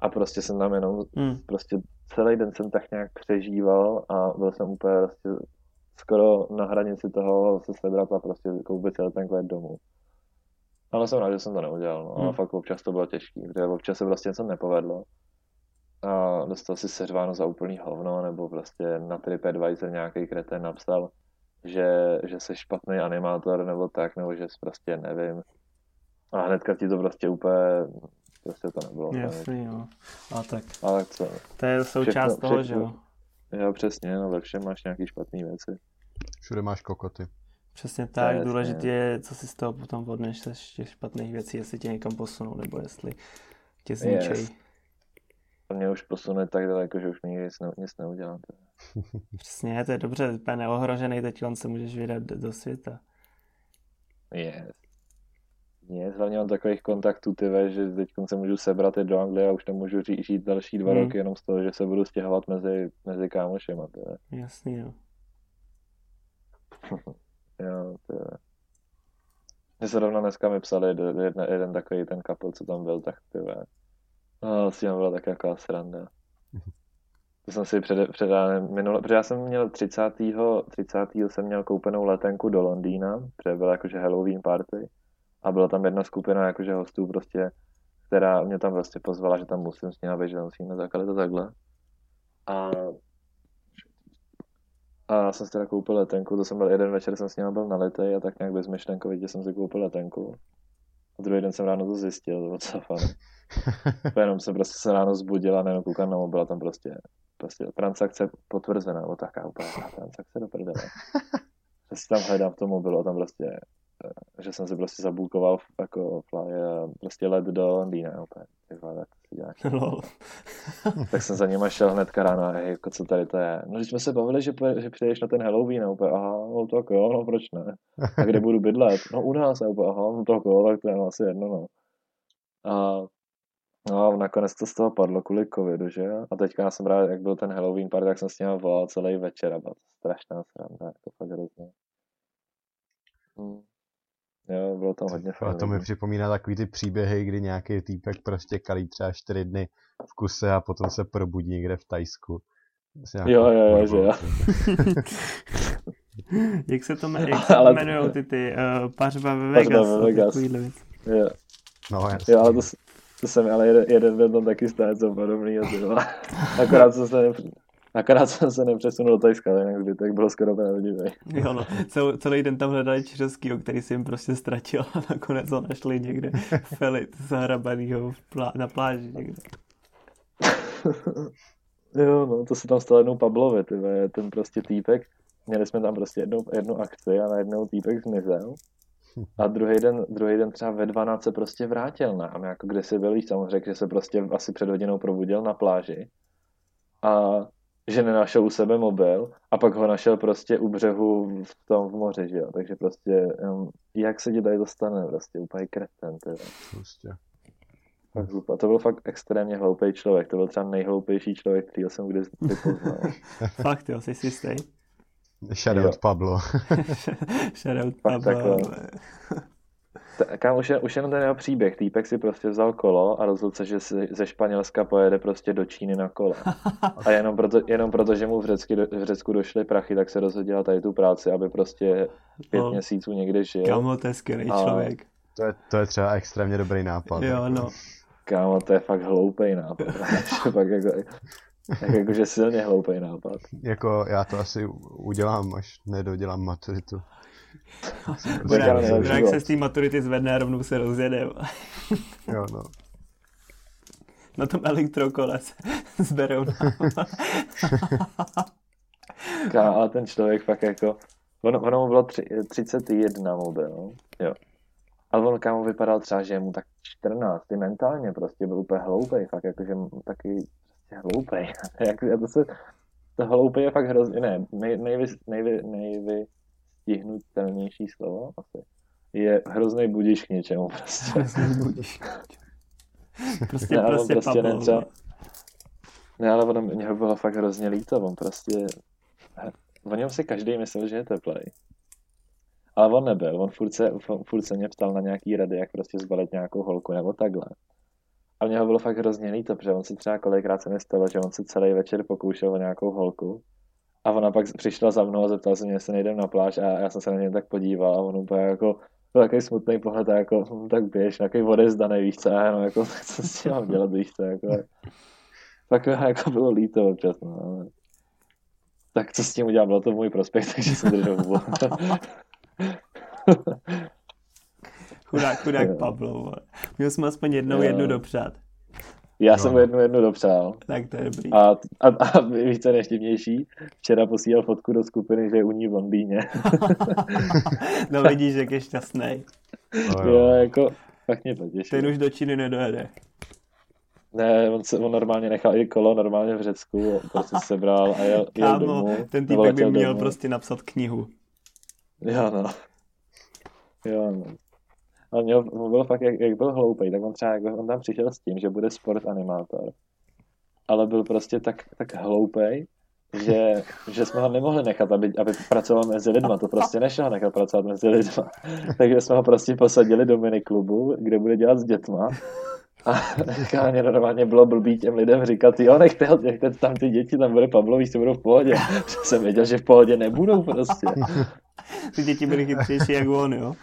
A prostě jsem tam jenom, hmm. prostě celý den jsem tak nějak přežíval a byl jsem úplně prostě skoro na hranici toho se sebrat a prostě koupit celý ten domů. Ale jsem rád, že jsem to neudělal, no. Hmm. ale fakt občas to bylo těžké, protože občas se prostě něco nepovedlo a dostal si seřváno za úplný hovno, nebo prostě na TripAdvisor nějaký kreten napsal, že, že jsi špatný animátor, nebo tak, nebo že jsi prostě nevím. A hnedka ti to prostě úplně, prostě to nebylo. Jasný, jo. A tak. Ale co? To je součást všechno, toho, všechno, že jo? Jo, přesně, no ve všem máš nějaký špatný věci. Všude máš kokoty. Přesně tak, Přesně. důležité je, co si z toho potom odneš z těch špatných věcí, jestli tě někam posunou, nebo jestli tě zničej. Yes. To mě už posune tak daleko, že už nikdy nic, ne, nic neudělám. Přesně, to je dobře, úplně neohrožený, teď on se můžeš vydat do světa. Yes. Yes, hlavně mám takových kontaktů, ty ve, že teď se můžu sebrat i do Anglie a už nemůžu žít další dva hmm. roky jenom z toho, že se budu stěhovat mezi, mezi kámošema. Jasný, jo. Jo, to je... Mě se rovna dneska mi psali jeden, jeden, takový ten kapel, co tam byl, tak ty No, s tím byla tak jako sranda. To jsem si před, před minule, protože já jsem měl 30. 30. jsem měl koupenou letenku do Londýna, protože byla jakože Halloween party a byla tam jedna skupina jakože hostů prostě, která mě tam prostě pozvala, že tam musím s být, že musíme zakali to takhle. A a jsem si teda koupil letenku, to jsem byl jeden večer, jsem s ním byl nalitej a tak nějak bezmyšlenkovitě jsem si koupil letenku. A druhý den jsem ráno to zjistil, to bylo co jenom jsem prostě se ráno zbudil a nejenom koukal na mobil a tam prostě, prostě transakce potvrzená, nebo taká úplně transakce do prdele. Si tam hledám v tom mobilu a tam prostě že jsem si prostě zabulkoval jako fly prostě let do Londýna úplně. tak jsem za nima šel hnedka ráno a hej, jako co tady to je. No, když jsme se bavili, že, že přijdeš na ten Halloween a úplně, aha, no tak jo, no proč ne. A kde budu bydlet? No u nás a úplně, aha, no tak jo, tak to je asi jedno, no. A No a nakonec to z toho padlo kvůli covidu, že jo? A teďka já jsem rád, jak byl ten Halloween party, tak jsem s ním volal celý večer a byla to strašná sranda, jako fakt hrozně. Hmm. Jo, bylo tam hodně A to mi připomíná takový ty příběhy, kdy nějaký týpek prostě kalí třeba čtyři dny v kuse a potom se probudí někde v Tajsku. Jo, jo, jo, že jo. jak se to, jmenuje, jak se to jmenují ty, ty uh, pařba ve Vegas? Pařba ve Vegas. Jo. No, jasný. Jo, ale to, to jsem, ale jeden, jeden byl tam taky stát co podobný. Akorát co se Akorát jsem se nepřesunul do Tajska, ale jinak zbytek bylo skoro pravdivý. Jo, no, cel, celý den tam hledali Čiřovskýho, který jim prostě ztratil a nakonec ho našli někde felit zahrabanýho plá, na pláži někde. jo, no, to se tam stalo jednou Pablovi, ty ten prostě týpek. Měli jsme tam prostě jednu, jednu akci a najednou týpek zmizel. A druhý den, druhý den třeba ve 12 se prostě vrátil nám, jako kde si byl, řekl, že se prostě asi před hodinou probudil na pláži. A že nenašel u sebe mobil a pak ho našel prostě u břehu v tom v moři, že jo. Takže prostě, um, jak se ti tady dostane, prostě úplně kreten, teda. Prostě. A to byl fakt extrémně hloupý člověk, to byl třeba nejhloupější člověk, který jsem kdy poznal. fakt jo, jsi si jistý? Shoutout Pablo. Shoutout Pablo. Kam už, je, už jenom ten jeho příběh. Týpek si prostě vzal kolo a rozhodl se, že si ze Španělska pojede prostě do Číny na kole. A jenom proto, jenom proto že mu v, Řecky, v Řecku došly prachy, tak se rozhodl dělat tady tu práci, aby prostě pět no, měsíců někde žil. Kámo, to je skvělý a... člověk. To je, to je třeba extrémně dobrý nápad. Jo, no. Kámo, to je fakt hloupý nápad. fakt jako, jakože silně hloupý nápad. Jako já to asi udělám, až nedodělám maturitu. Jak se z té maturity zvedne a rovnou se rozjede. jo, no. Na tom elektrokole se zberou ale ten člověk fakt jako, ono, ono mu bylo tři, 31 mu byl, jo. Ale on kámo vypadal třeba, že je mu tak 14, ty mentálně prostě byl úplně hloupej, fakt jakože taky prostě hloupej. Jak, to se, to hloupej je fakt hrozně, ne, nej, nejvy, nejvy, nejvy, stihnutelnější slovo asi. Je hrozný budiš k něčemu prostě. prostě ne, prostě, prostě netřeba... Ne, ale ono, mě ho bylo fakt hrozně líto, on prostě... O něm si každý myslel, že je teplej. Ale on nebyl, on furt se, furt se mě ptal na nějaký rady, jak prostě zbalit nějakou holku nebo takhle. A mě ho bylo fakt hrozně líto, protože on se třeba kolikrát se mi stalo, že on se celý večer pokoušel o nějakou holku a ona pak přišla za mnou a zeptala se mě, jestli nejdem na pláž a já jsem se na něj tak podíval a on úplně jako byl takový smutný pohled a jako hm, tak běž, nějaký odezdaný, víš co, a jenom jako co s tím mám dělat, víš co, jako tak jako bylo líto občas, no, ale tak co s tím udělám, bylo to můj prospekt, takže jsem držel hubu. chudák, chudák Pablo, měl jsme aspoň jednou jednu dopřát. Já no. jsem mu jednu jednu dopřál. Tak to je dobrý. A, a, a víš, co nejštěvnější? Včera posílal fotku do skupiny, že je u ní v Londýně. no vidíš, jak je šťastný. No, jo, jako, tak mě to těší. Ten už do Číny nedojede. Ne, on, se, on normálně nechal i kolo normálně v Řecku, prostě sebral a jel, jel Kámo, domů. ten týpek by měl domů. prostě napsat knihu. Jo, no. Jo, no. Ale měl, byl fakt, jak, jak byl hloupý, tak on třeba, jak on tam přišel s tím, že bude sport animátor. Ale byl prostě tak, tak hloupý, že, že jsme ho nemohli nechat, aby, aby pracoval mezi lidma. To prostě nešlo nechat pracovat mezi lidma. Takže jsme ho prostě posadili do miniklubu, kde bude dělat s dětma. A mě normálně bylo blbý těm lidem říkat, jo, nechte, nechte tam ty děti, tam bude Pavlo, víš, budou v pohodě. jsem věděl, že v pohodě nebudou prostě. Ty děti byly chytřejší jak on, jo?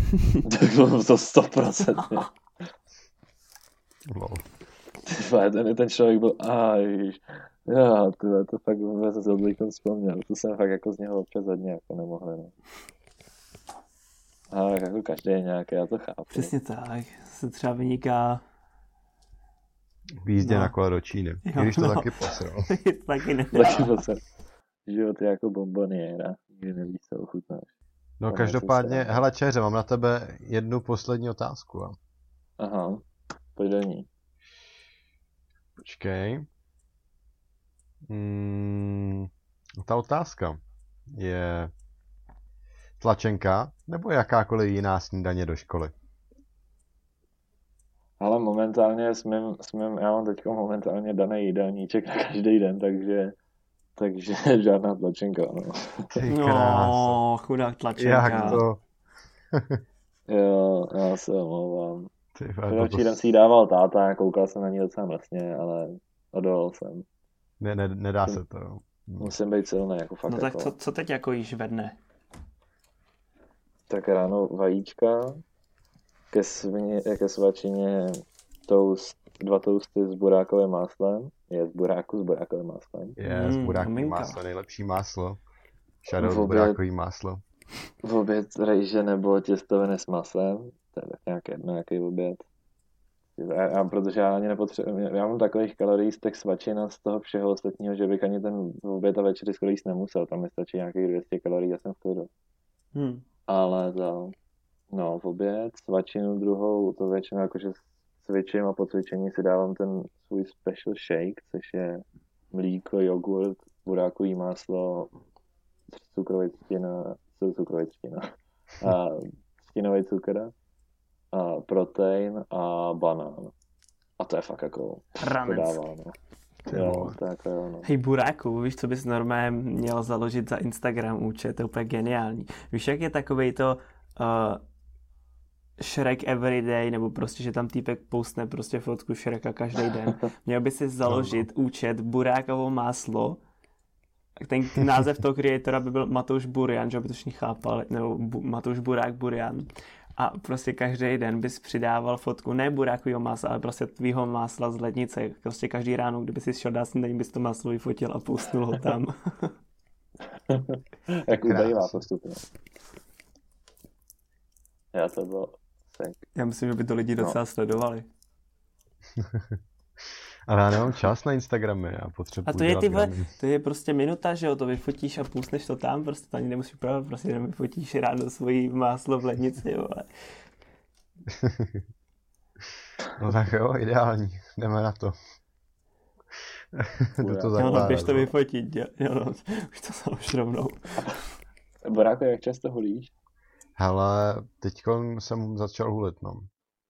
tak bylo to stoprocentně. Wow. ten, ten člověk byl, a ježiš, já, to, to fakt vůbec se oblíkom vzpomněl, to jsem fakt jako z něho občas hodně jako nemohl, no. A jako každý je nějaký, já to chápu. Přesně tak, se třeba vyniká v jízdě no. na kole do Číny. Jo, když to no. taky posral. taky ne. taky posral. Život je jako bomboniéra, nikdy nevíš, co ochutnáš. No každopádně, se... hele Čeře, mám na tebe jednu poslední otázku. A? Aha, pojď do ní. Počkej. Hmm, ta otázka je tlačenka nebo jakákoliv jiná snídaně do školy? Ale momentálně jsme, jsme já mám teď momentálně daný jídelníček na každý den, takže takže žádná tlačenka, no. No, chudák tlačenka. Jak to? jo, já se omlouvám. Včera to... si ji dával táta, koukal jsem na ní docela mrtně, ale odolal jsem. Ne, ne, nedá se to. Musím být silný, jako fakt. No tak jako... co, co teď jako jíš ve dne? Tak ráno vajíčka, ke, svině, ke svačině toast dva toasty s burákovým máslem. Je z buráku s burákovým máslem. Je, z Mm, burákový maminka. máslo, nejlepší máslo. Shadow burákový máslo. V oběd rejže nebo těstoviny s masem. To je tak nějak jedno, jaký oběd. Já, já, protože já ani nepotřebuji, já mám takových kalorií z těch svačin a z toho všeho ostatního, že bych ani ten oběd a večeři skoro jíst nemusel. Tam mi stačí nějakých 200 kalorií a jsem v klidu. Hm. Ale to, no, v oběd, svačinu druhou, to většinou jakože cvičím a po cvičení si dávám ten svůj special shake, což je mlíko, jogurt, burákový máslo, cukrový třtina, a třtinový cukr, a protein a banán. A to je fakt jako, to Ranec. dává, no. Jo, to je jako jo, no. Hej Buráku, víš, co bys normálně měl založit za Instagram účet, to je úplně geniální. Víš, jak je takovej to uh, Shrek Everyday, nebo prostě, že tam týpek postne prostě fotku Shreka každý den. Měl by si založit účet Burákovo máslo, ten název toho kreatora by byl Matouš Burian, že aby to všichni chápali, nebo Bu- Matouš Burák Burian. A prostě každý den bys přidával fotku, ne burákového másla, ale prostě tvýho másla z lednice. Prostě každý ráno, kdyby si šel dát snídaní, bys to máslo vyfotil a postnul ho tam. Jak ubejvá postupně. Já to bylo sick. Já myslím, že by to lidi No. docela sledovali. Ale já nemám čas na Instagramy, já potřebuji A to je ty vole, to je prostě minuta, že jo, to vyfotíš a půstneš to tam, prostě to ani nemusíš pravit, prostě jenom vyfotíš ráno svojí máslo v lednici, vole. No tak jo, ideální, jdeme na to. Jdu to Jo, no, zakládat. běž to vyfotit, jo, jo, no, už to založ rovnou. Boráko, jak často hulíš? Hele, teď jsem začal hulit, no.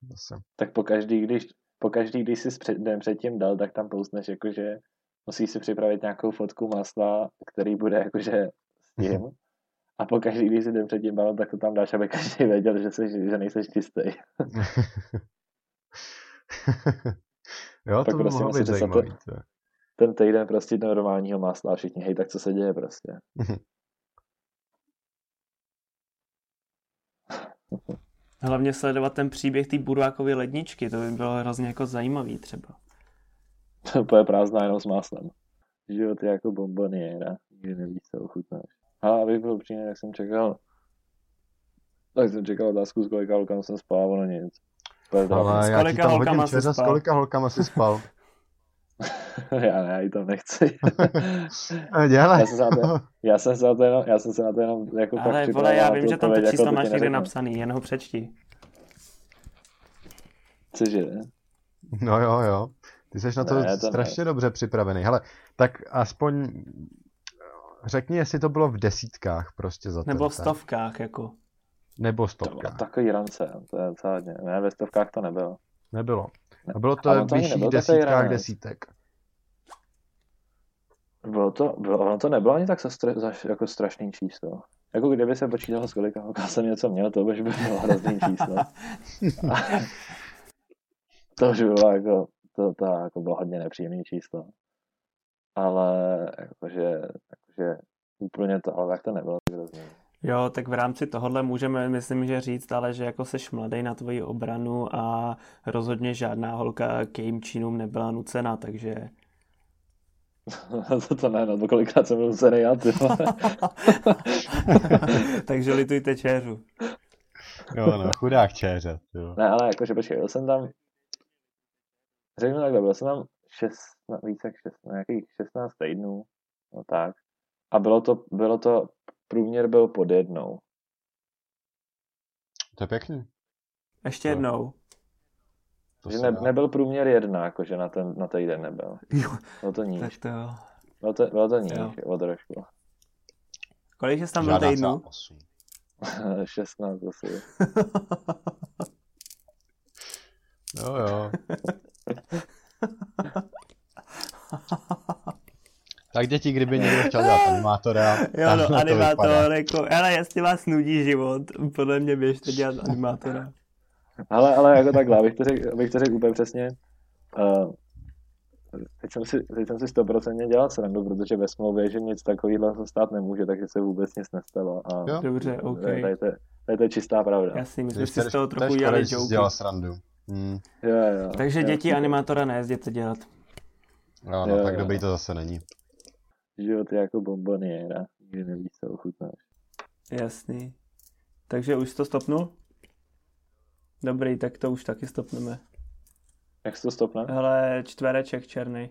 Zase. Tak po každý, když, po každý, když jsi před, den předtím dal, tak tam poustneš jakože musíš si připravit nějakou fotku masla, který bude jakože s tím. A po každý, když jsi den předtím dal, tak to tam dáš, aby každý věděl, že, jsi, že nejseš čistý. jo, Tak to by prosím, mohlo být zajímavý. To. Ten týden prostě normálního másla a všichni, hej, tak co se děje prostě. Hlavně sledovat ten příběh té burákové ledničky, to by bylo hrozně jako zajímavý třeba. To je prázdná jenom s máslem. Život je jako bomboniéra, nikdy nevíš, co ochutnáš. A abych byl upřímný, jak jsem čekal, tak jsem čekal otázku, s kolika holkama jsem spal, ono nic. To je zdravý. Ale S já ti kolika tam holkama hodím jsi čera, s kolika holkama jsi spal. já ne, já ji tam nechci. A dělej. Já jsem se na to, já jsem se na to jenom, já jsem se na to jenom jako tak Ale připravoval vole, já vím, že tam to odpověď, číslo jako máš někde napsaný, jen ho přečti. Cože? No jo, jo. Ty jsi na to, Ne, to ne. strašně dobře připravený. Hele, tak aspoň řekni, jestli to bylo v desítkách prostě za Nebo v stovkách, jako. Nebo To bylo stovkách. takový rance, to je hodně. Ne, ve stovkách to nebylo. Nebylo. A bylo to v vyšších desítkách desítek. Bylo to, bylo, ono to nebylo ani tak za, stra, za jako strašný číslo. Jako kdyby se počítalo, z kolika holka jsem něco měl, to už by bylo hrozný číslo. to už bylo jako, to, to jako bylo hodně nepříjemné číslo. Ale jakože, jakože úplně to, ale tak to nebylo tak hrozný. Jo, tak v rámci tohohle můžeme, myslím, že říct, ale že jako seš mladý na tvoji obranu a rozhodně žádná holka k jejím činům nebyla nucena, takže... to, to ne, no kolikrát jsem byl nucený já, ty takže litujte čéřu. Jo, no, chudák čéře. Jo. Ne, ale jakože počkej, byl jsem tam, řeknu takhle, byl jsem tam šest, více jak šest, nějakých 16 týdnů, no tak. A bylo to, bylo to, průměr byl pod jednou. To je pěkný. Ještě No. jednou. To že ne, nebyl průměr jedna, jakože na ten, na týden nebyl. Jo, Bylo to tak níž. to jo. Bylo to, bylo to níž, Jo. o trošku. Kolik jsi tam byl Žádná týdnů? celá osm. 16 asi. Jo, jo. Tak děti, kdyby někdo chtěl dělat animátora, jo, no, animátor, jako, ale jestli vás nudí život, podle mě běžte dělat animátora. Ale, ale jako takhle, abych to řekl, abych to řekl úplně přesně, uh, teď jsem, si, teď jsem si 100% dělal srandu, protože ve smlouvě, že nic takového se stát nemůže, takže se vůbec nic nestalo. A Jo. Dobře, OK. tady, to, je- tady to je čistá pravda. Jasný, my jsme Když si z toho trochu že jsi joke. dělal srandu. Hmm. Jo, jo. Takže jo, děti animátora nejezděte dělat. No, no, Jo, tak jo. dobrý to zase není. Život je jako bomboniéra. Nikdy nevíš, co ochutnáš. Jasný. Takže už to stopnul? Dobrý, tak to už taky stopneme. Jak se to stopne? Hele, čtvereček černý.